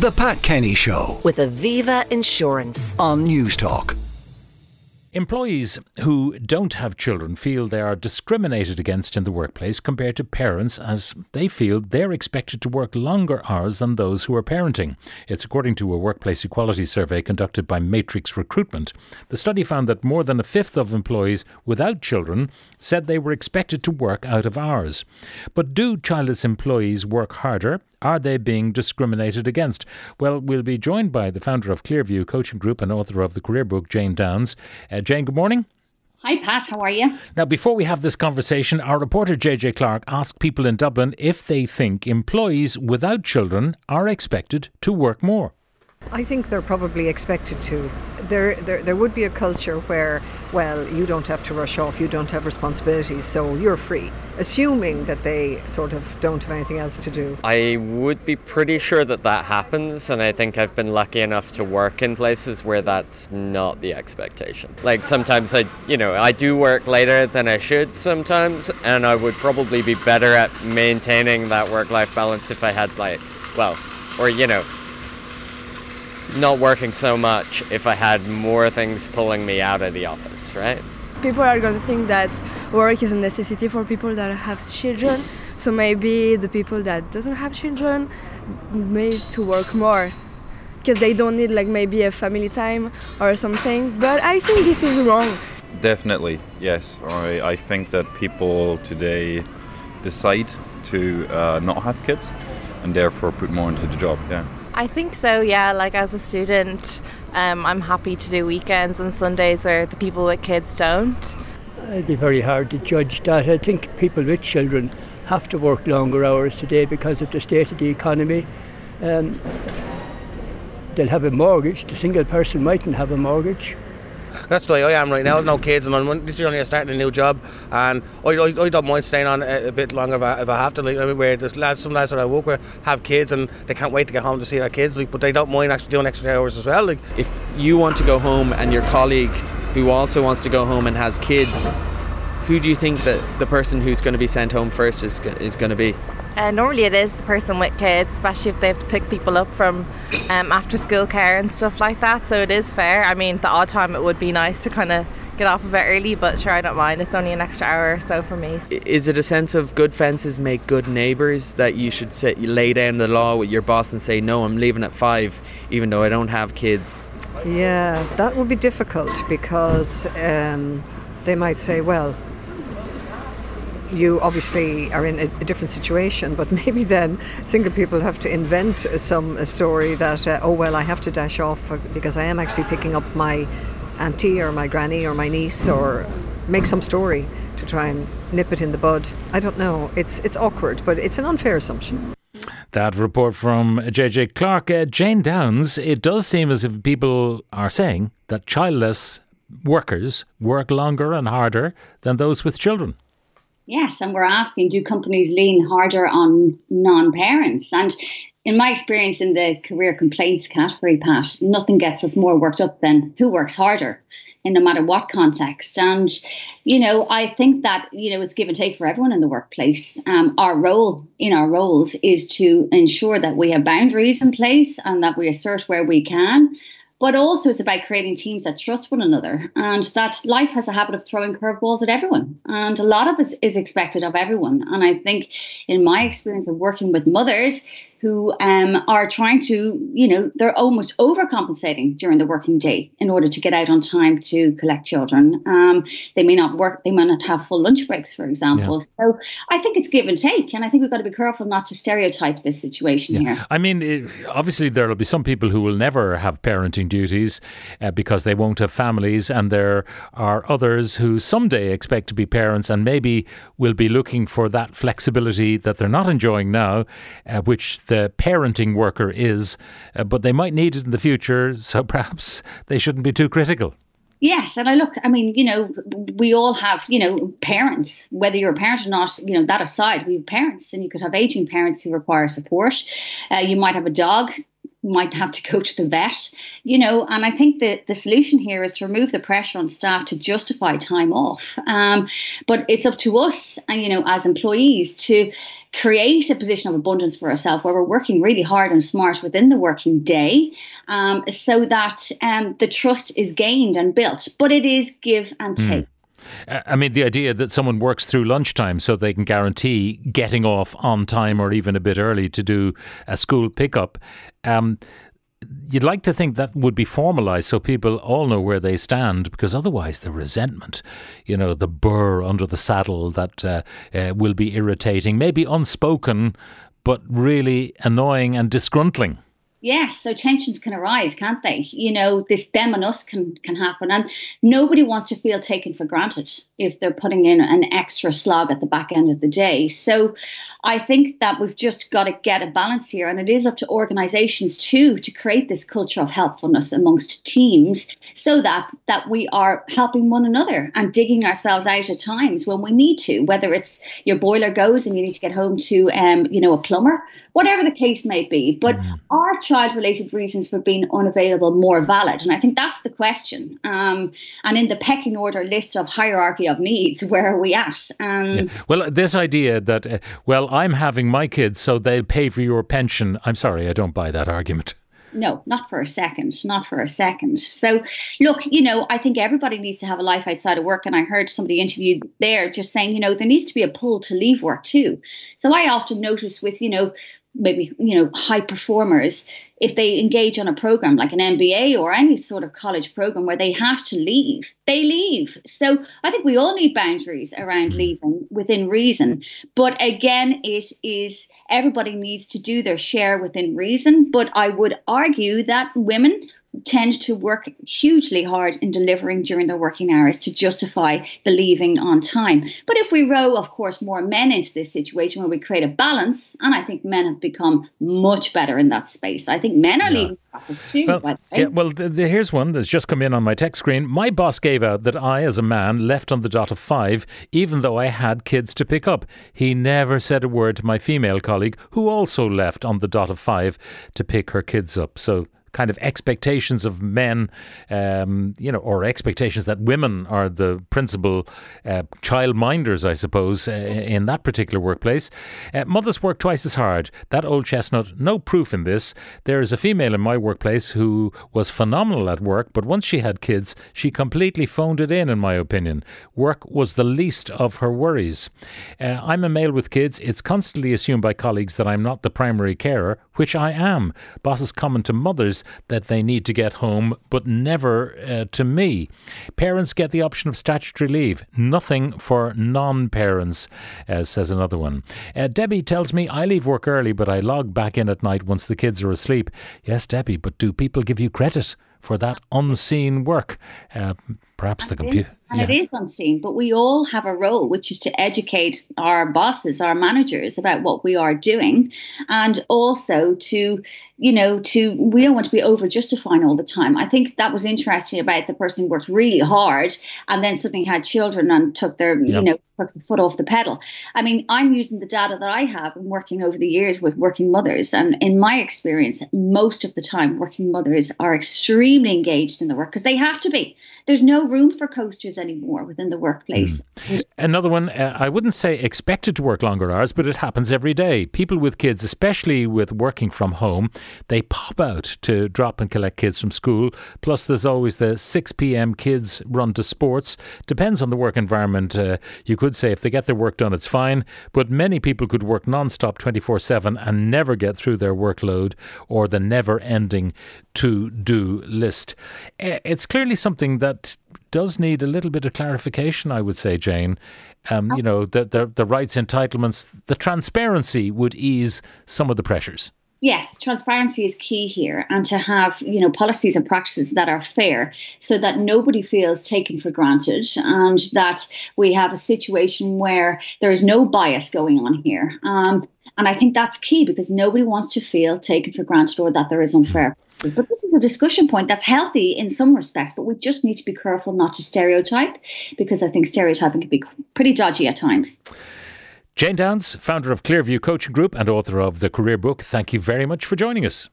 The Pat Kenny Show with Aviva Insurance. on Newstalk. Employees who don't have children feel they are discriminated against in the workplace compared to parents as they feel they're expected to work longer hours than those who are parenting. It's according to a workplace equality survey conducted by Matrix Recruitment. The study found that more than a fifth of employees without children said they were expected to work out of hours. But do childless employees work harder? Are they being discriminated against? Well, we'll be joined by the founder of Clearview Coaching Group and author of the career book, Jane Downes. Uh, Jane, good morning. Hi, Pat. How are you? Now, before we have this conversation, our reporter JJ Clark asked people in Dublin if they think employees without children are expected to work more. I think they're probably expected to. There, there, there would be a culture where, well, you don't have to rush off, you don't have responsibilities, so you're free, assuming that they sort of don't have anything else to do. I would be pretty sure that that happens, and I think I've been lucky enough to work in places where that's not the expectation. Like sometimes I, you know, I do work later than I should sometimes, and I would probably be better at maintaining that work life balance if I had, like, well, or, you know, not working so much if I had more things pulling me out of the office, right? people are going to think that work is a necessity for people that have children so maybe the people that doesn't have children need to work more because they don't need like maybe a family time or something but i think this is wrong Definitely, yes. I, I think that people today decide to uh, not have kids and therefore put more into the job. Yeah. I think so, yeah. Like as a student, um, I'm happy to do weekends and Sundays where the people with kids don't. It'd be very hard to judge that. I think people with children have to work longer hours today because of the state of the economy. Um, they'll have a mortgage. The single person mightn't have a mortgage. That's the way I am right now. No kids, and I'm literally only starting a new job, and I, I, I don't mind staying on a, a bit longer if I, if I have to. Like, I mean, where there's lads, some lads that I work with have kids, and they can't wait to get home to see their kids. Like, but they don't mind actually doing extra hours as well. Like, if you want to go home and your colleague who also wants to go home and has kids, who do you think that the person who's going to be sent home first is, is going to be? Uh, normally it is the person with kids, especially if they have to pick people up from um, after school care and stuff like that. So it is fair. I mean, the odd time it would be nice to kind of get off a bit early, but sure, I don't mind. It's only an extra hour or so for me. Is it a sense of good fences make good neighbours that you should sit, you lay down the law with your boss and say, no, I'm leaving at five, even though I don't have kids? Yeah, that would be difficult because um, they might say, well, you obviously are in a, a different situation, but maybe then single people have to invent some story that, uh, oh, well, I have to dash off because I am actually picking up my auntie or my granny or my niece or make some story to try and nip it in the bud. I don't know. It's, it's awkward, but it's an unfair assumption. That report from JJ Clark. Uh, Jane Downes, it does seem as if people are saying that childless workers work longer and harder than those with children. Yes, and we're asking do companies lean harder on non parents? And in my experience in the career complaints category, Pat, nothing gets us more worked up than who works harder in no matter what context. And, you know, I think that, you know, it's give and take for everyone in the workplace. Um, our role in our roles is to ensure that we have boundaries in place and that we assert where we can. But also, it's about creating teams that trust one another and that life has a habit of throwing curveballs at everyone. And a lot of it is expected of everyone. And I think, in my experience of working with mothers, who um, are trying to, you know, they're almost overcompensating during the working day in order to get out on time to collect children. Um, they may not work, they may not have full lunch breaks, for example. So I think it's give and take. And I think we've got to be careful not to stereotype this situation here. I mean, it, obviously, there will be some people who will never have parenting duties uh, because they won't have families, and there are others who someday expect to be parents and maybe will be looking for that flexibility that they're not enjoying now, uh, which the parenting worker is, uh, but they might need it in the future, so perhaps they shouldn't be too critical. Yes, and I look, I mean, you know, we all have, you know, parents, whether you're a parent or not, you know, that aside, we have parents and you could have aging parents who require support. Uh, you might have a dog might have to go to the vet, you know, and I think that the solution here is to remove the pressure on staff to justify time off. Um, but it's up to us, and you know, as employees to create a position of abundance for ourselves where we're working really hard and smart within the working day um, so that um, the trust is gained and built. But it is give and take. Uh, I mean, the idea that someone works through lunchtime so they can guarantee getting off on time or even a bit early to do a school pickup. Um, you'd like to think that would be formalized so people all know where they stand because otherwise the resentment you know the burr under the saddle that uh, uh, will be irritating maybe unspoken but really annoying and disgruntling Yes, so tensions can arise, can't they? You know, this them and us can can happen, and nobody wants to feel taken for granted if they're putting in an extra slog at the back end of the day. So, I think that we've just got to get a balance here, and it is up to organisations too to create this culture of helpfulness amongst teams, so that that we are helping one another and digging ourselves out at times when we need to. Whether it's your boiler goes and you need to get home to, um, you know, a plumber, whatever the case may be, but mm. our child related reasons for being unavailable more valid? And I think that's the question. Um, and in the pecking order list of hierarchy of needs, where are we at? Um, yeah. Well, this idea that, uh, well, I'm having my kids, so they'll pay for your pension. I'm sorry, I don't buy that argument. No, not for a second. Not for a second. So, look, you know, I think everybody needs to have a life outside of work. And I heard somebody interviewed there just saying, you know, there needs to be a pull to leave work too. So I often notice with, you know, maybe you know high performers if they engage on a program like an MBA or any sort of college program where they have to leave they leave. So i think we all need boundaries around mm. leaving within reason. But again it is everybody needs to do their share within reason. But i would argue that women tend to work hugely hard in delivering during their working hours to justify the leaving on time. But if we row, of course, more men into this situation where we create a balance, and I think men have become much better in that space. I think men are yeah. leaving office too. Well, yeah, well the, the, here's one that's just come in on my text screen. My boss gave out that I, as a man, left on the dot of five, even though I had kids to pick up. He never said a word to my female colleague, who also left on the dot of five to pick her kids up. So kind of expectations of men, um, you know, or expectations that women are the principal uh, child minders, I suppose, uh, in that particular workplace. Uh, mothers work twice as hard. That old chestnut, no proof in this. There is a female in my workplace who was phenomenal at work, but once she had kids, she completely phoned it in, in my opinion. Work was the least of her worries. Uh, I'm a male with kids. It's constantly assumed by colleagues that I'm not the primary carer, which I am. Bosses comment to mothers that they need to get home, but never uh, to me. Parents get the option of statutory leave, nothing for non parents, uh, says another one. Uh, Debbie tells me I leave work early, but I log back in at night once the kids are asleep. Yes, Debbie, but do people give you credit for that unseen work? Uh, perhaps the computer. And yeah. it is unseen, but we all have a role, which is to educate our bosses, our managers about what we are doing. And also to, you know, to, we don't want to be over justifying all the time. I think that was interesting about the person who worked really hard and then suddenly had children and took their, yep. you know, took the foot off the pedal. I mean, I'm using the data that I have and working over the years with working mothers. And in my experience, most of the time, working mothers are extremely engaged in the work because they have to be. There's no room for coasters anymore within the workplace. Mm. Another one, uh, I wouldn't say expected to work longer hours, but it happens every day. People with kids, especially with working from home, they pop out to drop and collect kids from school. Plus, there's always the 6 p.m. kids run to sports. Depends on the work environment. Uh, you could say if they get their work done, it's fine, but many people could work non stop 24 7 and never get through their workload or the never ending to do list. Uh, it's clearly something that does need a little bit of clarification, I would say, Jane. Um, you know, the, the, the rights entitlements, the transparency would ease some of the pressures yes, transparency is key here, and to have you know policies and practices that are fair, so that nobody feels taken for granted, and that we have a situation where there is no bias going on here. Um, and I think that's key because nobody wants to feel taken for granted or that there is unfair. But this is a discussion point that's healthy in some respects, but we just need to be careful not to stereotype because I think stereotyping can be pretty dodgy at times. Jane Downes, founder of Clearview Coaching Group and author of the career book, thank you very much for joining us.